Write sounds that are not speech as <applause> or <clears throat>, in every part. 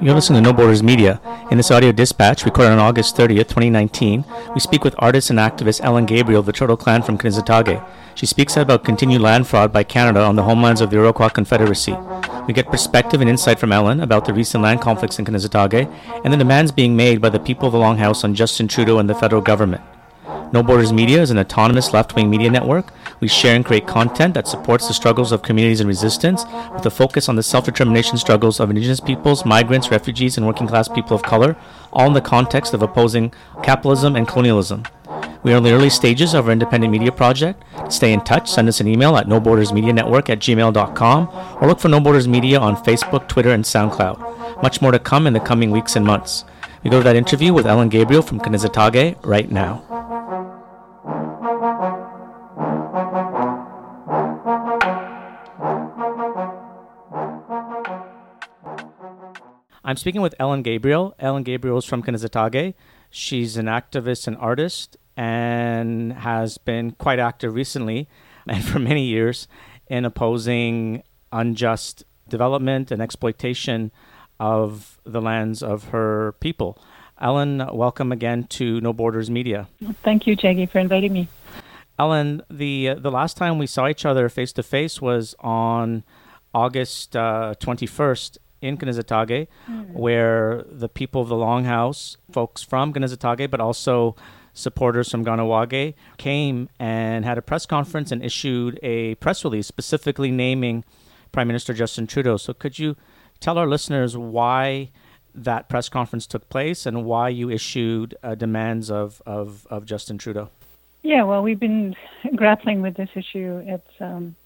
You're listening to No Borders Media. In this audio dispatch, recorded on August 30th, 2019, we speak with artist and activist Ellen Gabriel of the Turtle Clan from Kanesatake. She speaks about continued land fraud by Canada on the homelands of the Iroquois Confederacy. We get perspective and insight from Ellen about the recent land conflicts in Kanesatake and the demands being made by the people of the Longhouse on Justin Trudeau and the federal government. No Borders Media is an autonomous left wing media network. We share and create content that supports the struggles of communities in resistance with a focus on the self determination struggles of Indigenous peoples, migrants, refugees, and working class people of color, all in the context of opposing capitalism and colonialism. We are in the early stages of our independent media project. Stay in touch, send us an email at nobordersmedianetwork at gmail.com or look for No Borders Media on Facebook, Twitter, and SoundCloud. Much more to come in the coming weeks and months. We go to that interview with Ellen Gabriel from Kanesatake right now. I'm speaking with Ellen Gabriel. Ellen Gabriel is from Kanesatake. She's an activist and artist and has been quite active recently <laughs> and for many years in opposing unjust development and exploitation of the lands of her people. Ellen, welcome again to No Borders Media. Thank you, Jaggy, for inviting me. Ellen, the uh, the last time we saw each other face to face was on August twenty uh, first in Kanesatake, mm. where the people of the Longhouse, folks from Kanesatake, but also supporters from Kahnawake, came and had a press conference and issued a press release specifically naming Prime Minister Justin Trudeau. So, could you tell our listeners why that press conference took place and why you issued uh, demands of, of, of Justin Trudeau? Yeah, well, we've been grappling with this issue. It's um,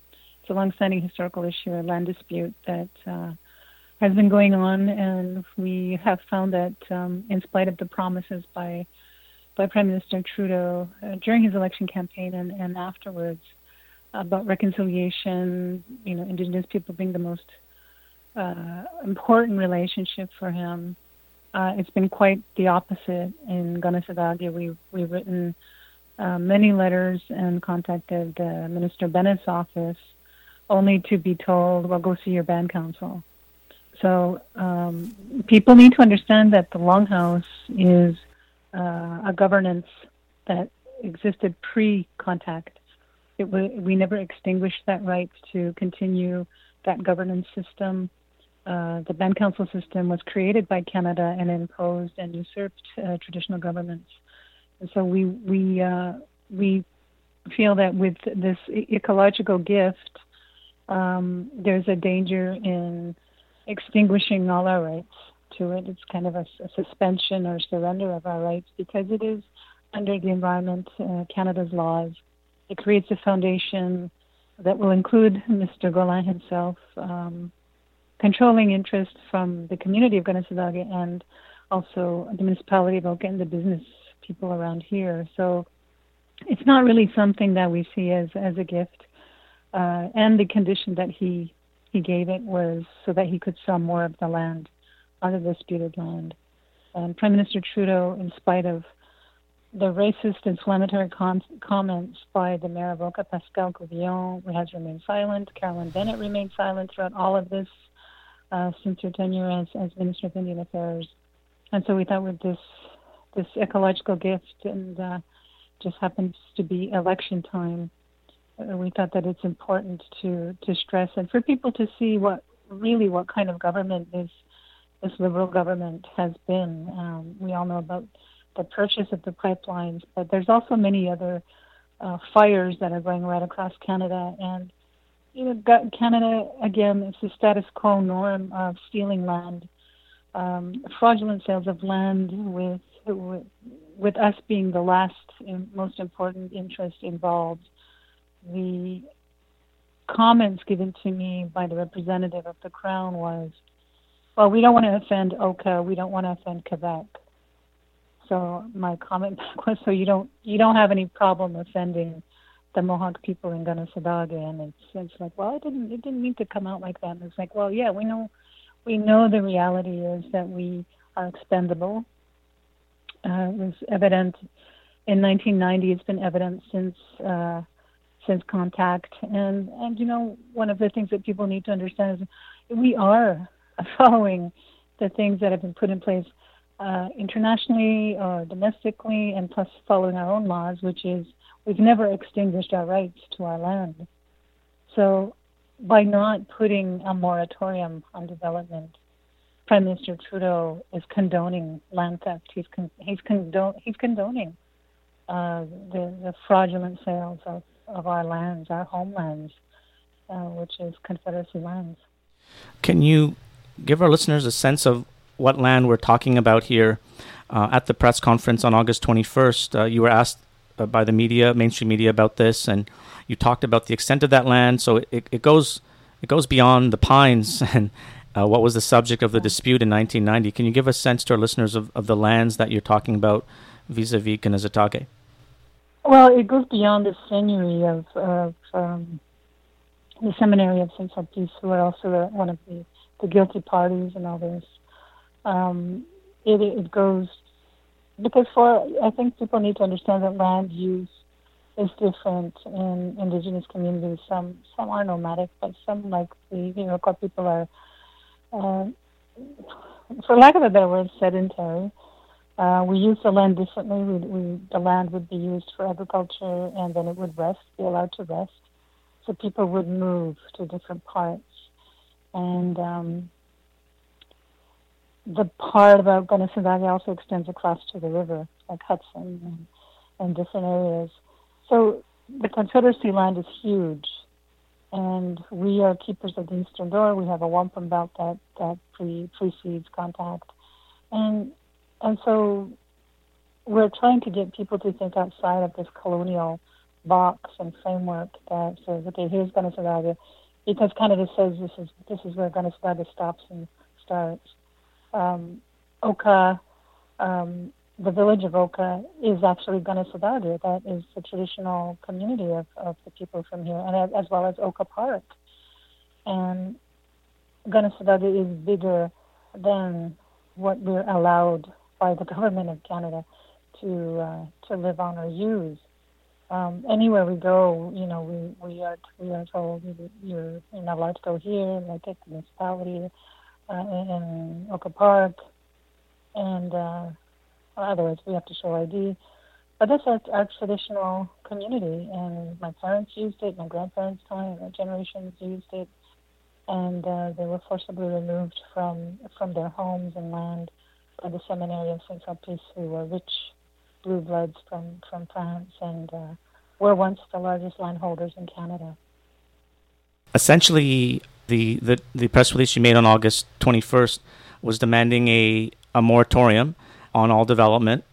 it's a long-standing historical issue, a land dispute that uh, has been going on, and we have found that, um, in spite of the promises by by Prime Minister Trudeau uh, during his election campaign and, and afterwards about reconciliation, you know, Indigenous people being the most uh, important relationship for him, uh, it's been quite the opposite in Kanesatake. We've we've written uh, many letters and contacted Minister Bennett's office, only to be told, "Well, go see your band council." So um, people need to understand that the Longhouse is uh, a governance that existed pre-contact. It w- we never extinguished that right to continue that governance system. Uh, the band council system was created by Canada and imposed and usurped uh, traditional governments. And so we we uh, we feel that with this ecological gift, um, there's a danger in extinguishing all our rights to it. It's kind of a, a suspension or surrender of our rights because it is under the Environment uh, Canada's laws. It creates a foundation that will include Mr. Gollin himself, um, controlling interest from the community of Kanesatake and also the municipality of Oka and the business people around here. So it's not really something that we see as, as a gift. Uh, and the condition that he he gave it was so that he could sell more of the land, out of disputed land. And Prime Minister Trudeau, in spite of the racist, inflammatory com- comments by the mayor of Oka, Pascal Quevillon, has remained silent. Carolyn Bennett remained silent throughout all of this uh, since her tenure as, as Minister of Indian Affairs. And so we thought with this this ecological gift, and uh, just happens to be election time, uh, we thought that it's important to to stress and for people to see what really what kind of government this this liberal government has been. Um, we all know about the purchase of the pipelines, but there's also many other uh, fires that are going right across Canada. And you know, Canada again, it's the status quo norm of stealing land, um, fraudulent sales of land, with, with with us being the last most important interest involved the comments given to me by the representative of the Crown was, well, we don't want to offend Oka, we don't want to offend Quebec. So my comment <laughs> back was, so you don't you don't have any problem offending the Mohawk people in Kanesatake, and it's it's like, well, it didn't it didn't mean to come out like that. And it's like, well, yeah, we know we know the reality is that we are expendable. Uh, it was evident in 1990. It's been evident since uh, since contact, and and you know one of the things that people need to understand is we are <laughs> following the things that have been put in place uh, internationally or domestically, and plus following our own laws, which is we've never extinguished our rights to our land. So, by not putting a moratorium on development, Prime Minister Trudeau is condoning land theft. He's con- he's, condone- he's condoning uh, the, the fraudulent sales of, of our lands, our homelands, uh, which is Confederacy lands. Can you give our listeners a sense of what land we're talking about here? Uh, at the press conference on August 21st, uh, you were asked uh, by the media, mainstream media, about this, and you talked about the extent of that land. So it, it goes it goes beyond the pines <laughs> and uh, what was the subject of the dispute in 1990. Can you give a sense to our listeners of, of the lands that you're talking about vis-a-vis Kanesatake? Well, it goes beyond the seigneury of, of um, the seminary of Saint Sulpice, who are also the, one of the, the guilty parties and all this. Um, it, it goes because for I think people need to understand that land use is different in indigenous communities. Some some are nomadic, but some like the Iroquois people are, uh, for lack of a better word, sedentary. Uh, we use the land differently. We, we, the land would be used for agriculture, and then it would rest, be allowed to rest. So people would move to different parts, and um, the part about Kanesatake also extends across to the river, like Hudson and, and different areas. So the Confederacy land is huge, and we are keepers of the Eastern Door. We have a wampum belt that that pre precedes contact, and and so we're trying to get people to think outside of this colonial box and framework that says, okay, here's Kanesatake, because Canada says this is this is where Kanesatake stops and starts um, Oka, um, the village of Oka, is actually Kanesatake. That is the traditional community of, of the people from here, and as well as Oka Park. And Kanesatake is bigger than what we're allowed by the <laughs> government of Canada to uh, to live on or use. Um, anywhere we go, you know, we, we are we are told you're, not allowed to go here, like at the municipality uh, in Oka Park, and uh, otherwise we have to show ID. But that's our, our traditional community, and my parents used it, my grandparents' time, my generations used it, and uh, they were forcibly removed from from their homes and land by the seminary of Saint Sulpice, who were rich blue bloods from from France, and uh, were once the largest landholders in Canada. Essentially, the, the, the press release you made on August 21st was demanding a, a moratorium on all development.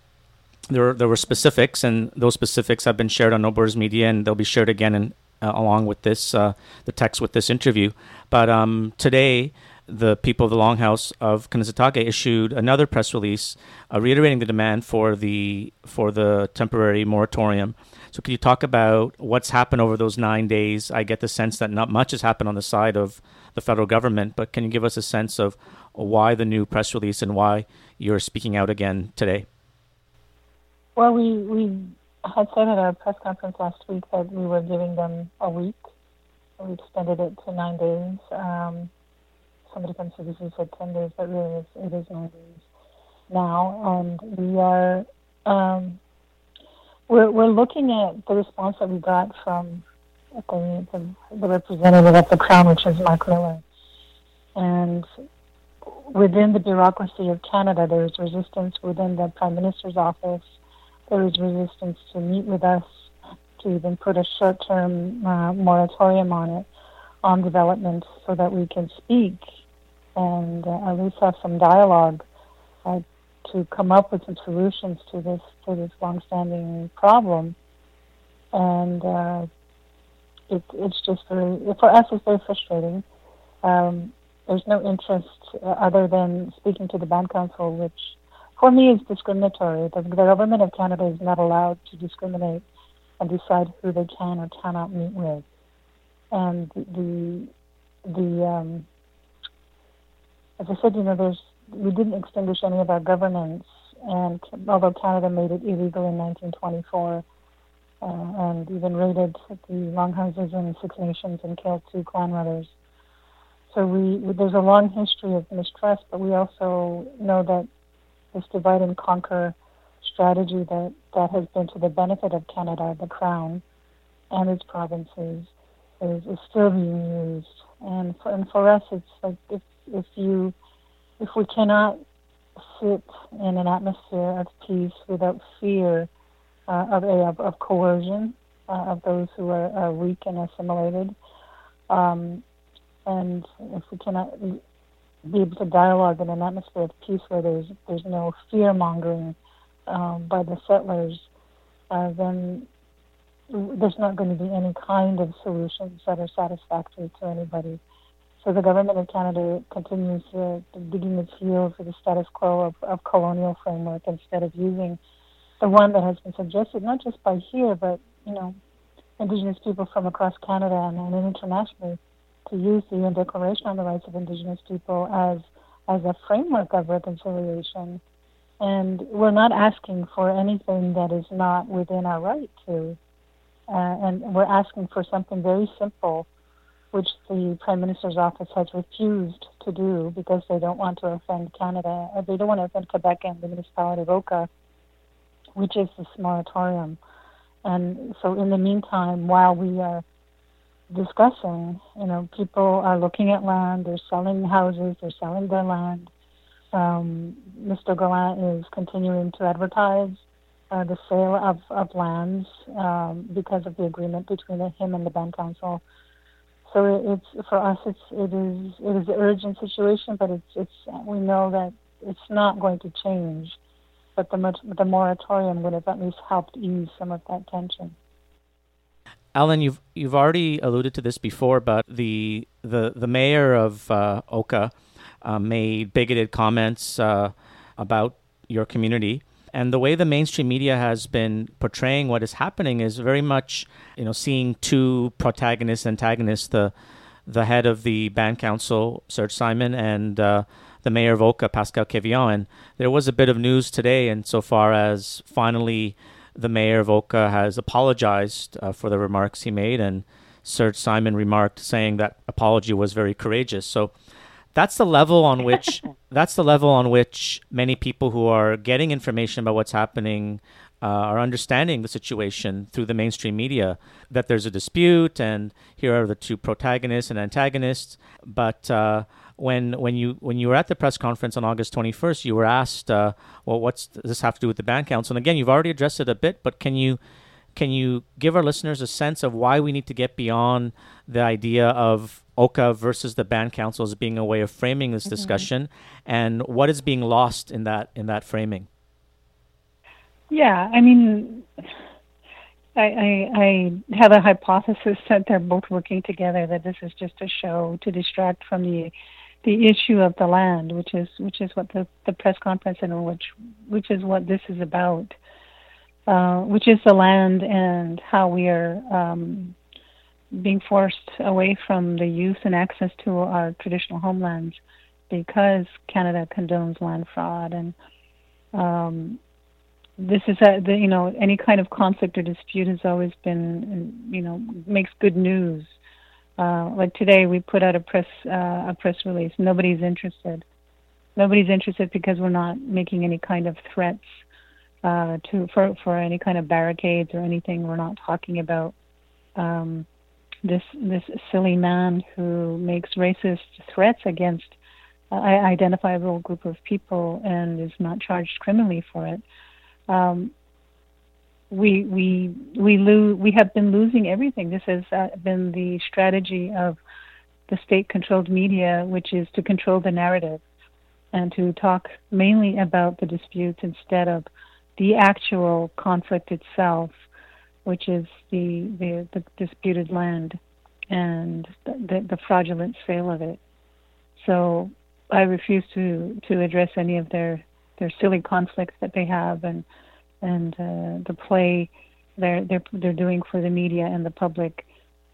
There, there were specifics, and those specifics have been shared on No Borders Media, and they'll be shared again in, uh, along with this, uh, the text with this interview. But um, today, the people of the Longhouse of Kanesatake issued another press release uh, reiterating the demand for the for the temporary moratorium so, can you talk about what's happened over those nine days? I get the sense that not much has happened on the side of the federal government, but can you give us a sense of why the new press release and why you're speaking out again today? Well, we, we had said at our press conference last week that we were giving them a week. We extended it to nine days. Um, somebody this and said 10 days, but really it is nine days now. And we are um, we're, we're looking at the response that we got from the, the, the representative at the Crown, which is Mark Miller. And within the bureaucracy of Canada, there is resistance within the Prime Minister's office. There is resistance to meet with us, to even put a short term uh, moratorium on it, on development, so that we can speak and uh, at least have some dialogue uh, to come up with some solutions to this to this longstanding problem, and uh, it, it's just very for us it's very frustrating. Um, there's no interest uh, other than speaking to the band council, which for me is discriminatory. The, the government of Canada is not allowed to discriminate and decide who they can or cannot meet with, and the the um, as I said, you know, there's we didn't extinguish any of our governance and although Canada made it illegal in 1924 uh, and even raided the longhouses in Six Nations and killed two clan brothers. So we, there's a long history of mistrust, but we also know that this divide and conquer strategy that, that has been to the benefit of Canada, the Crown, and its provinces is, is still being used. And for, and for us, it's like if, if you if we cannot sit in an atmosphere of peace without fear uh, of, of, of coercion uh, of those who are, weak and assimilated, um, and if we cannot be able to dialogue in an atmosphere of peace where there's there's no fear mongering um, by the settlers, uh, then there's not going to be any kind of solutions that are satisfactory to anybody. So the government of Canada continues uh, digging its heels with the status quo of, of colonial framework instead of using the one that has been suggested, not just by here, but you know, Indigenous people from across Canada and, and internationally, to use the UN Declaration on the Rights of Indigenous People as as a framework of reconciliation. And we're not asking for anything that is not within our right to. Uh, and we're asking for something very simple which the Prime Minister's office has refused to do because they don't want to offend Canada, or they don't want to offend Quebec and the municipality of Oka, which is this moratorium. And so, in the meantime, while we are discussing, you know, people are looking at land, they're selling houses, they're selling their land. Um, Mr. Gollin is continuing to advertise uh, the sale of, of lands um, because of the agreement between him and the Band Council so it's for us. It's it is it is an urgent situation, but it's it's we know that it's not going to change. But the the moratorium would have at least helped ease some of that tension. Ellen, you've you've already alluded to this before, but the the the mayor of uh, Oka uh, made bigoted comments uh, about your community and the way the mainstream media has been portraying what is happening is very much, you know, seeing two protagonists, antagonists, the the head of the band council, Serge Simon, and uh, the mayor of Oka, Pascal Quevillon. And there was a bit of news today, insofar as finally the mayor of Oka has apologized uh, for the remarks he made, and Serge Simon remarked saying that apology was very courageous. So that's the level on <laughs> which that's the level on which many people who are getting information about what's happening uh, are understanding the situation through the mainstream media that there's a dispute and here are the two protagonists and antagonists. But uh, when when you when you were at the press conference on August 21st you were asked uh, well what's does this have to do with the band council? And again you've already addressed it a bit but can you can you give our listeners a sense of why we need to get beyond the idea of Oka versus the band council as being a way of framing this mm-hmm. discussion, and what is being lost in that in that framing? Yeah, I mean, I, I, I have a hypothesis that they're both working together. That this is just a show to distract from the the issue of the land, which is which is what the, the press conference and which which is what this is about. Uh, which is the land and how we are um, being forced away from the use and access to our traditional homelands because Canada condones land fraud and um, this is a the, you know any kind of conflict or dispute has always been you know makes good news. Uh, like today, we put out a press uh, a press release. Nobody's interested. Nobody's interested because we're not making any kind of threats uh, to for for any kind of barricades or anything. We're not talking about um, this this silly man who makes racist threats against an identifiable group of people and is not charged criminally for it. Um, we we we lose we have been losing everything. This has uh, been the strategy of the state-controlled media, which is to control the narrative and to talk mainly about the disputes instead of the actual conflict itself, which is the, the, the disputed land and the, the, fraudulent sale of it. So I refuse to, to address any of their, their silly conflicts that they have and and uh, the play they're they're they're doing for the media and the public,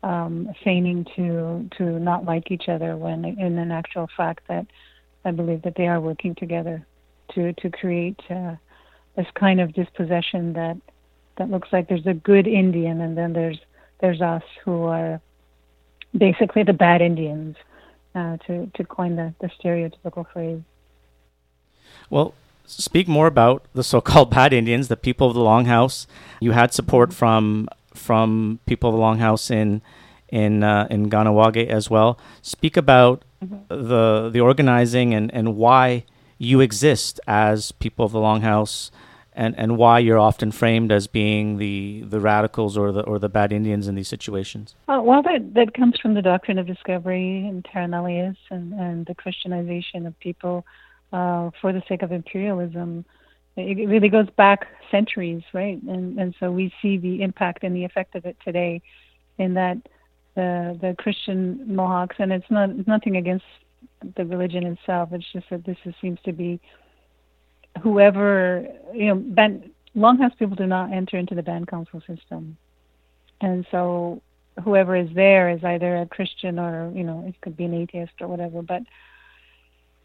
um, feigning to to not like each other when in an actual fact that I believe that they are working together to to create uh, this kind of dispossession that that looks like there's a good Indian and then there's there's us who are basically the bad Indians, uh, to to coin the, the stereotypical phrase. Well, speak more about the so-called <laughs> bad Indians, the people of the Longhouse. You had support from from people of the Longhouse in in uh, in Kahnawake as well. Speak about mm-hmm. the the organizing and, and why you exist as people of the Longhouse, and, and why you're often framed as being the, the radicals or the or the bad Indians in these situations. Uh, well, that that comes from the doctrine of discovery and terra nullius and, and the Christianization of people uh, for the sake of imperialism. It really goes back centuries, right? And and so we see the impact and the effect of it today, in that the the Christian Mohawks, and it's not nothing against the religion itself. It's just that this is, seems to be whoever you know. Band, Longhouse people do not enter into the band council system, and so whoever is there is either a Christian or you know it could be an atheist or whatever. But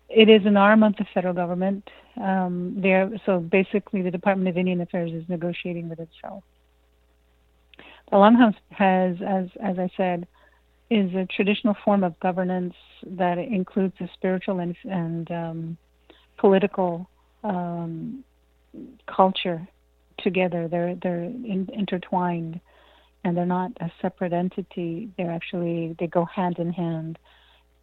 it is an arm of the federal government. Um, there, so basically, the Department of Indian Affairs is negotiating with itself. The Longhouse has, as as I said, is a traditional form of governance that includes a spiritual and, and um, political um, culture together. They're they're in, intertwined, and they're not a separate entity. They're actually they go hand in hand,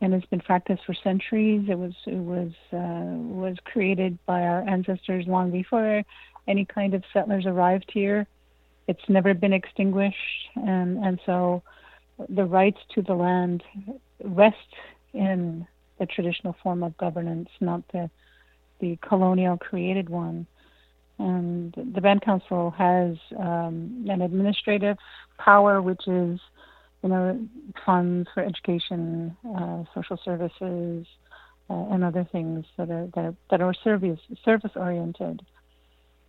and it's been practiced for centuries. It was it was uh, was created by our ancestors long before any kind of settlers arrived here. It's never been extinguished, and and so the rights to the land rest in the traditional form of governance, not the the colonial created one. And the band council has um, an administrative power, which is, you know, funds for education, uh, social services, uh, and other things that are that are, that are service service oriented.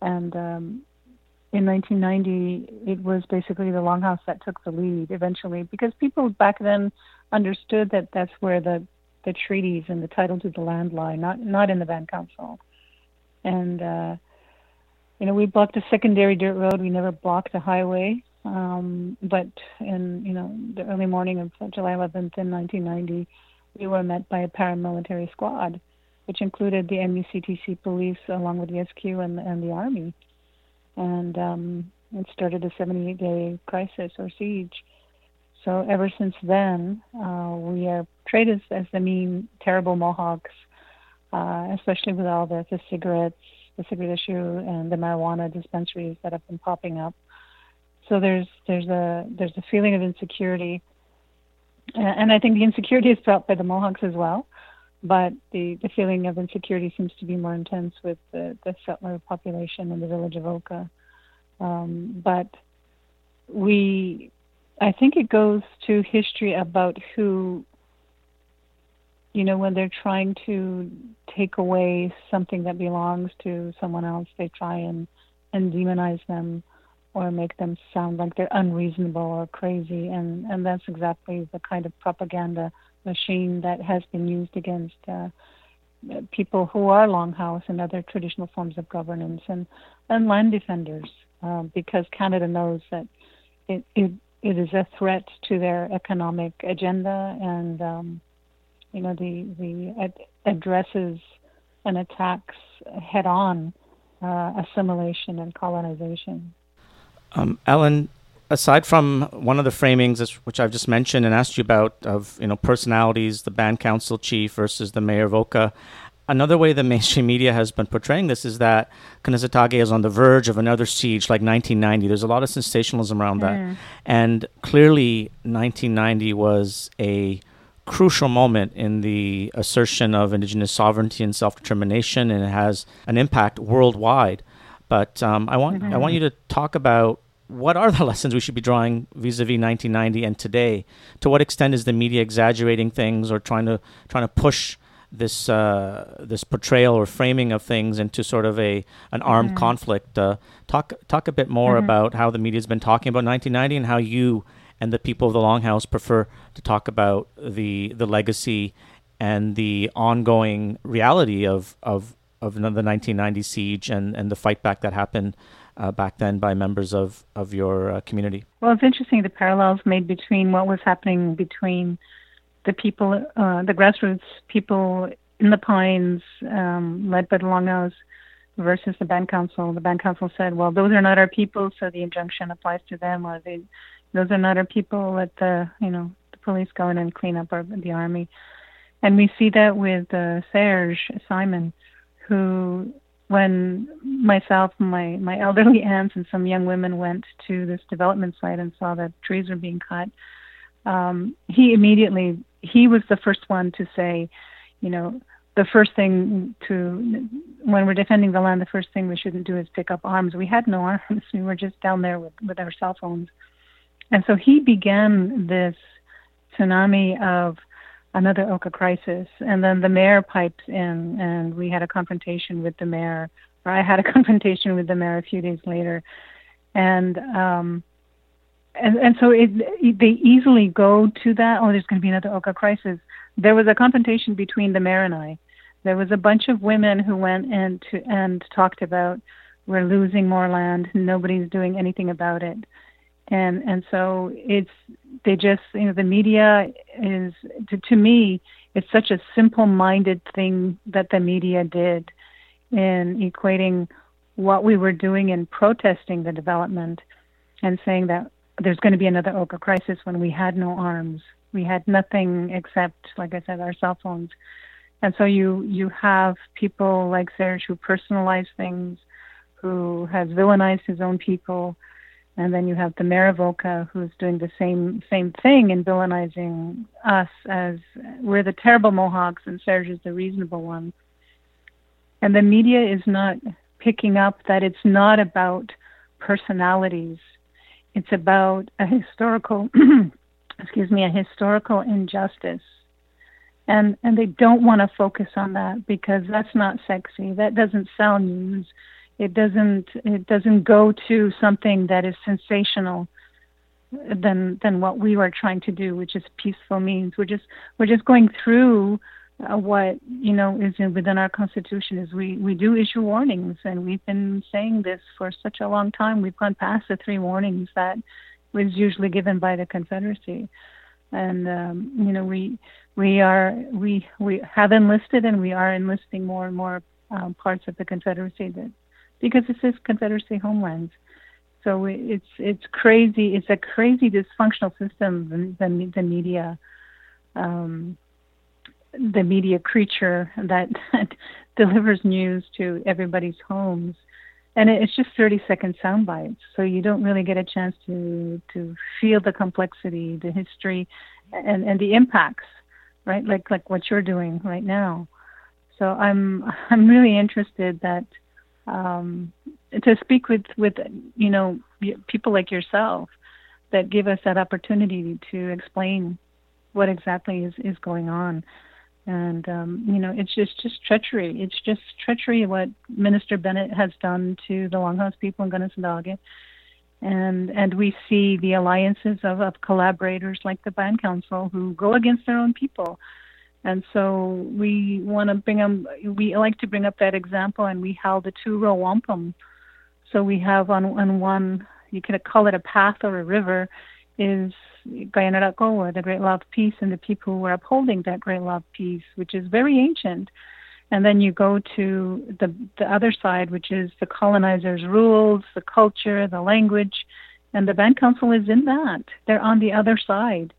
And um, in 1990, it was basically the Longhouse that took the lead eventually because people back then understood that that's where the the treaties and the title to the land lie, not not in the band council. And uh, you know, we blocked a secondary dirt road. We never blocked a highway. Um, but in you know the early morning of July 11th in 1990, we were met by a paramilitary squad, which included the MUCTC police along with the SQ and, and the army and um, it started a 78 day crisis or siege. So ever since then, uh, we are portrayed as, the mean, terrible Mohawks, uh, especially with all the, the cigarettes, the cigarette issue, and the marijuana dispensaries that have been popping up. So there's there's a there's a feeling of insecurity, and I think the insecurity is felt by the Mohawks as well but the, the feeling of insecurity seems to be more intense with the, the settler population in the village of Oka. Um, but we, I think it goes to history about who, you know, when they're trying to take away something that belongs to someone else, they try and, and demonize them or make them sound like they're unreasonable or crazy. And, and that's exactly the kind of propaganda machine that has been used against uh, people who are longhouse and other traditional forms of governance and, and land defenders uh, because Canada knows that it, it, it is a threat to their economic agenda and um, you know the the ad- addresses and attacks head on uh, assimilation and colonization. Um, Ellen, aside from one of the framings which I've just mentioned and asked you about of you know personalities, the band council chief versus the mayor of Oka, another way the mainstream media has been portraying this is that Kanesatake is on the verge of another siege like 1990. There's a lot of sensationalism around that, mm. and clearly 1990 was a crucial moment in the assertion of indigenous sovereignty and self-determination, and it has an impact worldwide. But um, I want mm-hmm. I want you to talk about what are the <laughs> lessons we should be drawing vis-a-vis 1990 and today? To what extent is the media exaggerating things or trying to trying to push this uh, this portrayal or framing of things into sort of a an armed mm-hmm. conflict? Uh, talk talk a bit more mm-hmm. about how the media has been talking about 1990 and how you and the people of the Longhouse prefer to talk about the the legacy and the ongoing reality of of of the 1990 siege and, and the fight back that happened uh, back then by members of, of your uh, community. Well, it's interesting the parallels made between what was happening between the people, uh, the grassroots people in the Pines, um, led by the Longhouse, versus the band council. The band council said, well, those are not our people, so the injunction applies to them, or they, those are not our people, let the, you know, the police go in and clean up our, the army. And we see that with uh, Serge Simon, who when myself my, my elderly <laughs> aunts and some young women went to this development site and saw that trees were being cut, um, he immediately he was the first one to say, you know, the first thing to when we're defending the land, the first thing we shouldn't do is pick up arms. We had no arms; <laughs> we were just down there with, with our cell phones, and so he began this tsunami of another Oka crisis. And then the mayor pipes in, and we had a confrontation with the mayor, or I had a <laughs> confrontation with the mayor a few days later. And, um, and, and so it, they easily go to that. Oh, there's going to be another Oka crisis. There was a confrontation between the mayor and I. There was a bunch of women who went and to, and talked about we're losing more land. Nobody's doing anything about it and and so it's they just you know the media is to, to me it's such a simple minded thing that the media did in equating what we were doing in protesting the development and saying that there's going to be another Oka crisis when we had no arms. We had nothing except, like I said, our cell phones. And so you you have people like Serge who personalize things, who has villainized his own people, and then you have the mayor of Oka who's doing the same same thing and villainizing us as we're the terrible Mohawks and Serge is the reasonable one. And the media is not picking up that it's not about personalities. It's about a historical <clears throat> excuse me, a historical injustice. And and they don't want to focus on that because that's not sexy. That doesn't sell news it doesn't it doesn't go to something that is sensational than than what we were trying to do, which is peaceful means. We're just we're just going through uh, what you know is in, within our constitution. Is we we do issue warnings, and we've been saying this for such a long time. We've gone past the three warnings that was usually given by the Confederacy, and um, you know we we are we we have enlisted and we are enlisting more and more um, parts of the Confederacy that because this is Confederacy homelands. So it's it's crazy. It's a crazy dysfunctional system. The the media, um, the media creature that, <laughs> delivers news to everybody's homes, and it's just thirty second sound bites. So you don't really get a chance to to feel the complexity, the history, and and the impacts, right? Like like what you're doing right now. So I'm <laughs> I'm really interested that um, to speak with with you know people like yourself that give us that opportunity to explain what exactly is is going on and um, you know it's just just treachery it's just treachery what minister bennett has done to the longhouse people in Kanesatake. and and we see the alliances of, of collaborators like the band council who go against their own people and so we want to bring them, we like to bring up that example, and we held the two row wampum. So we have on, on one, you could call it a path or a river, is Kaianerekowa, or the Great Law of Peace, and the people who are upholding that Great Law of Peace, which is very ancient. And then you go to the, the other side, which is the colonizers' rules, the culture, the language, and the Band Council is in that. They're on the other side.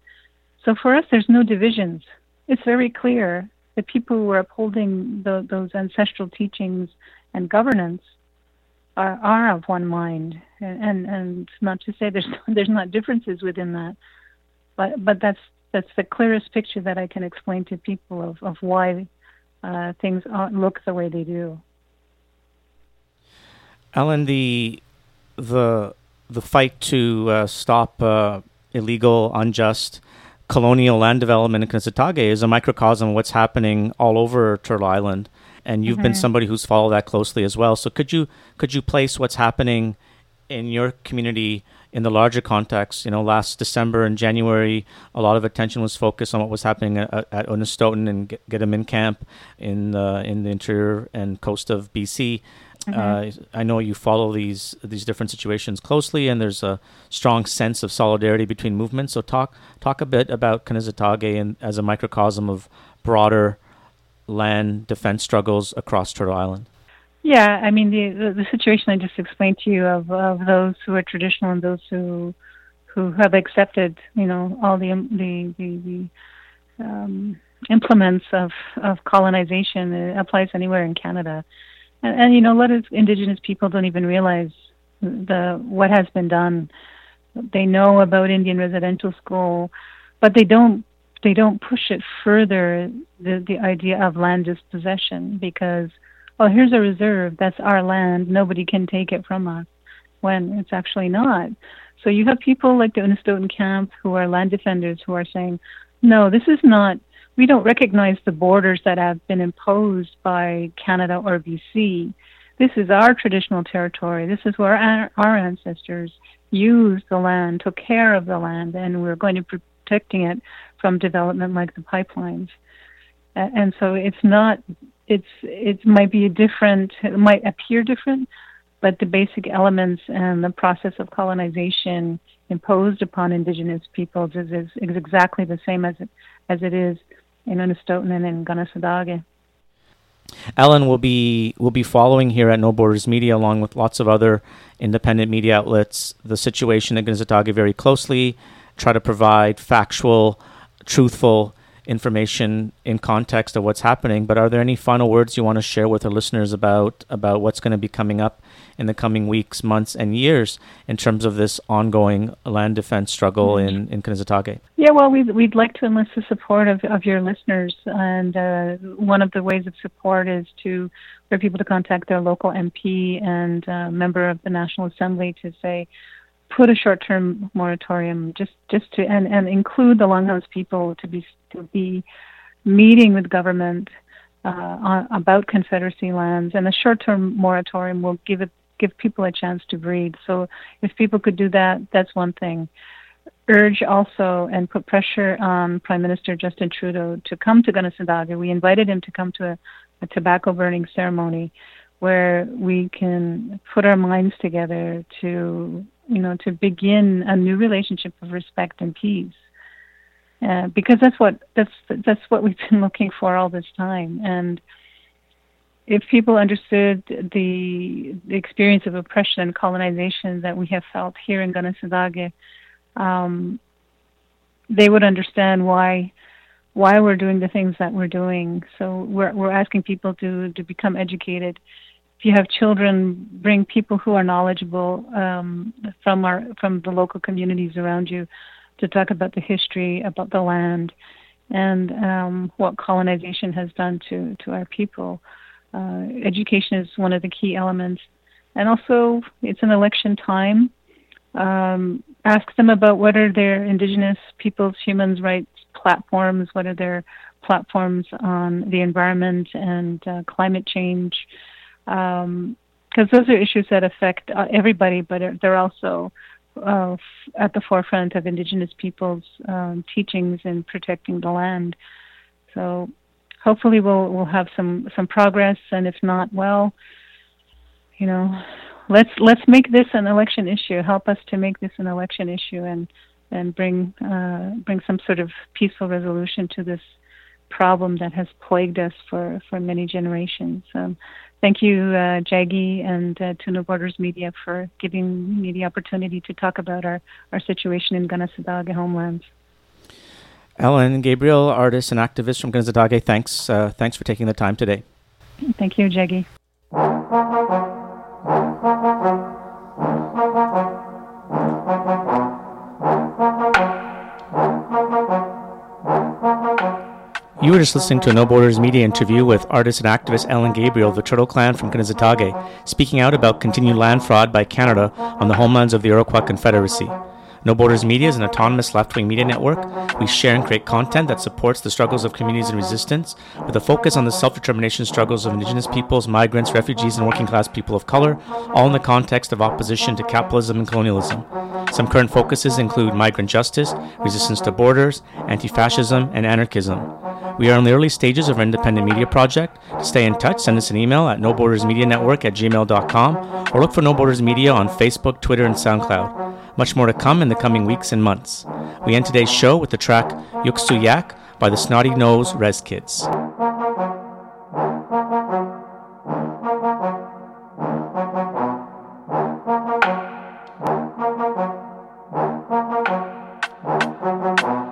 So for us, there's no divisions it's very clear that people who are upholding the, those ancestral teachings and governance are, are of one mind, and, and and not to say there's <laughs> there's not differences within that, but but that's that's the clearest picture that I can explain to people of of why uh, things look the way they do. Ellen, the the the fight to uh, stop uh, illegal, unjust colonial land development in Kanesatake is a microcosm of what's happening all over Turtle Island. And you've mm-hmm. been somebody who's followed that closely as well. So could you could you place what's happening in your community in the larger context. You know, last December and January, a lot of attention was focused on what was happening at, at Unistoten and Get, Camp in the in the interior and coast of BC. Mm-hmm. Uh, I know you follow these these different situations closely, and there's a strong sense of solidarity between movements. So talk talk a bit about Kanesatake and as a microcosm of broader land defense struggles across Turtle Island. Yeah, I mean the, the, the situation I just explained to you of of those who are traditional and those who who have accepted, you know, all the the the, the um, implements of of colonization it applies anywhere in Canada, and, and you know, a lot of Indigenous people don't even realize the what has been done. They know about Indian residential school, but they don't they don't push it further the the idea of land dispossession because well, here's a reserve. That's our land. Nobody can take it from us when it's actually not. So you have people like the Unistoten camp who are land defenders who are saying, no, this is not, we don't recognize the borders that have been imposed by Canada or BC. This is our traditional territory. This is where our, our ancestors used the land, took care of the land, and we're going to be protecting it from development like the pipelines. And so it's not it's it might be a different it might appear different but the basic elements and the process of colonization imposed upon indigenous peoples is, is, is exactly the same as it, as it is in Unistoten and in Kanesatake. Ellen will be will be following here at No Borders Media, along with lots of other independent media outlets, the situation in Kanesatake very closely. Try to provide factual, truthful information in context of what's happening. But are there any final words you want to share with our listeners about about what's going to be coming up in the coming weeks, months, and years in terms of this ongoing land defense struggle mm-hmm. in in Kanesatake? Yeah, well, we'd we'd like to enlist the support of of your listeners, and uh, one of the ways of support is to for people to contact their local MP and uh, member of the National Assembly to say put a short-term moratorium just just to and, and include the Longhouse people to be to be meeting with government uh, on, about Confederacy lands, and a short-term moratorium will give it give people a chance to breathe. So if people could do that, that's one thing. Urge also and put pressure on Prime Minister Justin Trudeau to come to Kanesatake. We invited him to come to a, a tobacco burning ceremony where we can put our minds together to you know, to begin a new relationship of respect and peace. Uh, because that's what that's that's what we've <laughs> been looking for all this time. And if people understood the the experience of oppression and colonization that we have felt here in Kanesatake, um, they would understand why why we're doing the things that we're doing. So we're we're asking people to to become educated you have children, bring people who are knowledgeable um, from our from the local communities around you to talk about the history, about the land, and um, what colonization has done to to our people. Uh, education is one of the key elements, and also it's an election time. Um, ask them about what are their Indigenous peoples' human rights platforms, what are their platforms on the environment and uh, climate change because um, those are issues that affect uh, everybody, but they're also uh, at the forefront of Indigenous peoples' um, teachings in protecting the land. So hopefully we'll we'll have some some progress, and if not, well, you know, let's let's make this an election issue. Help us to make this an election issue, and and bring uh, bring some sort of peaceful resolution to this problem that has plagued us for for many generations. Um, thank you, uh, Jaggy and uh, to No Borders Media for giving me the opportunity to talk about our, our situation in Kanesatake homelands. Ellen Gabriel, artist and activist from Kanesatake, thanks, uh, thanks for taking the time today. Thank you, Jaggy. Just listening to a No Borders Media interview with artist and activist Ellen Gabriel of the Turtle Clan from Kanesatake, speaking out about continued land fraud by Canada on the homelands of the Iroquois Confederacy. No Borders Media is an autonomous left wing media network. We share and create content that supports the struggles of communities in resistance, with a focus on the self determination struggles of Indigenous peoples, migrants, refugees, and working class people of color, all in the context of opposition to capitalism and colonialism. Some current focuses include migrant justice, resistance to borders, anti fascism, and anarchism. We are in the early stages of our independent media project. To stay in touch, send us an email at nobordersmedianetwork at gmail.com or look for No Borders Media on Facebook, Twitter, and SoundCloud. Much more to come in the coming weeks and months. We end today's show with the track Yuck-Sue-Yaach by the Snotty Nose Rez Kids.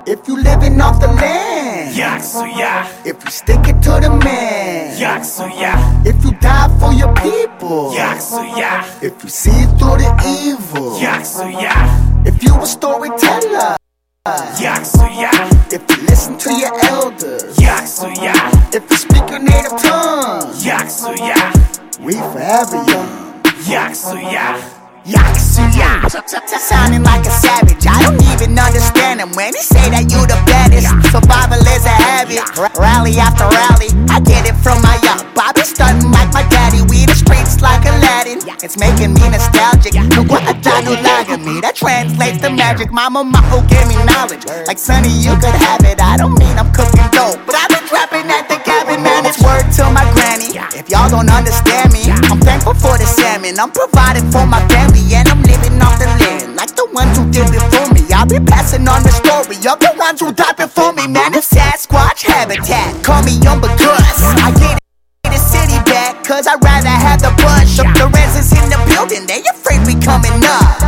If you living off the land, Yaksuya, if you stick it to the man, Yaksuya, if you die for your people, Yaksuya, if you see through the evil, Yaksuya, if you a storyteller, Yaksuya, if you listen to your elders, Yaksuya, if you speak your native tongue, Yaksuya, we forever young. Yaksuya. Sounding like a savage. I don't even understand him when he say that you the baddest. Survival is a habit. Rally after rally. I get it from my young Bobby stunting like my daddy. We the streets like Aladdin. It's making me nostalgic. No guatano me. That translates to magic. Mama Maho gave me knowledge. Like Sonny, you could have it. I don't mean I'm cooking dope, but I've been trapping at the cabin, man. It's word to my granny. If y'all don't understand me, I'm thankful for the salmon. I'm providing for my family, and I'm living off the land. Like the ones who did before me. I'll be passing on the story of the ones who died before me, man. It's Sasquatch habitat. Call me young Gus. I get it. The city back, cause I'd rather have the bunch of the residents in the building. They afraid we coming up.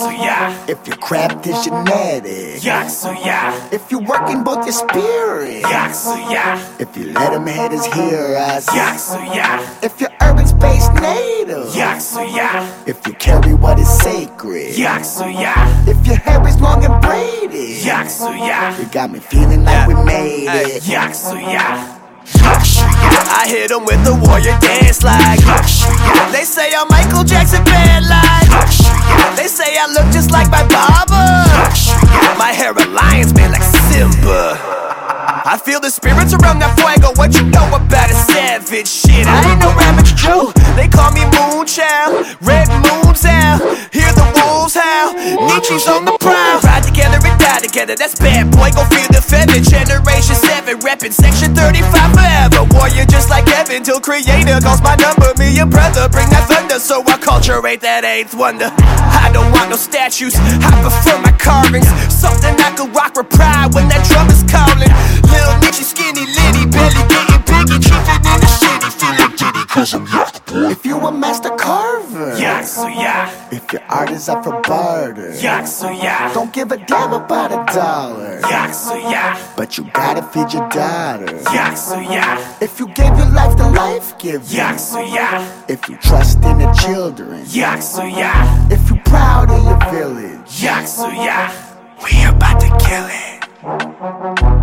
Academic, Yaksuya, if your craft is genetic, Yaksuya, if you're working both your spirit, Yaksuya, if you let them haters hear us, Yaksuya, if you're urban space native, Yaksuya, if you carry what is sacred, Yaksuya, if your hair is long and braided, Yaksuya, you got me feeling like we made it. Yaksuya. I hit him with the warrior dance like They say I'm Michael Jackson bad like They say I look just like my barber. My hair a lion's mane like Simba. I feel the spirits around that fuego. What you know about a savage shit? I ain't no average Joe They call me Moonchild Red Moon's out Hear the wolves howl. Nietzsche's on the prowl together That's bad boy Go feel the feather. Generation 7 Reppin' section 35 forever. Warrior just like heaven Till creator calls my number. Me and brother bring that thunder So our culture ain't that eighth wonder. I don't want no statues I prefer my carvings. Something I could rock with pride When that drum is calling. Lil Nietzsche skinny litty Belly getting biggie Trippin' in the city. Feeling giddy Cause I'm yak boy. If you a master carver, Yaksuya, if your art is up for barter, Yaksuya, don't give a damn about a dollar, Yaksuya, but you gotta feed your daughter. Yaksuya, If you gave your life to life give Yaksuya, if you trust in the children, Yaksuya, if you're proud of your village, Yaksuya. We about to kill it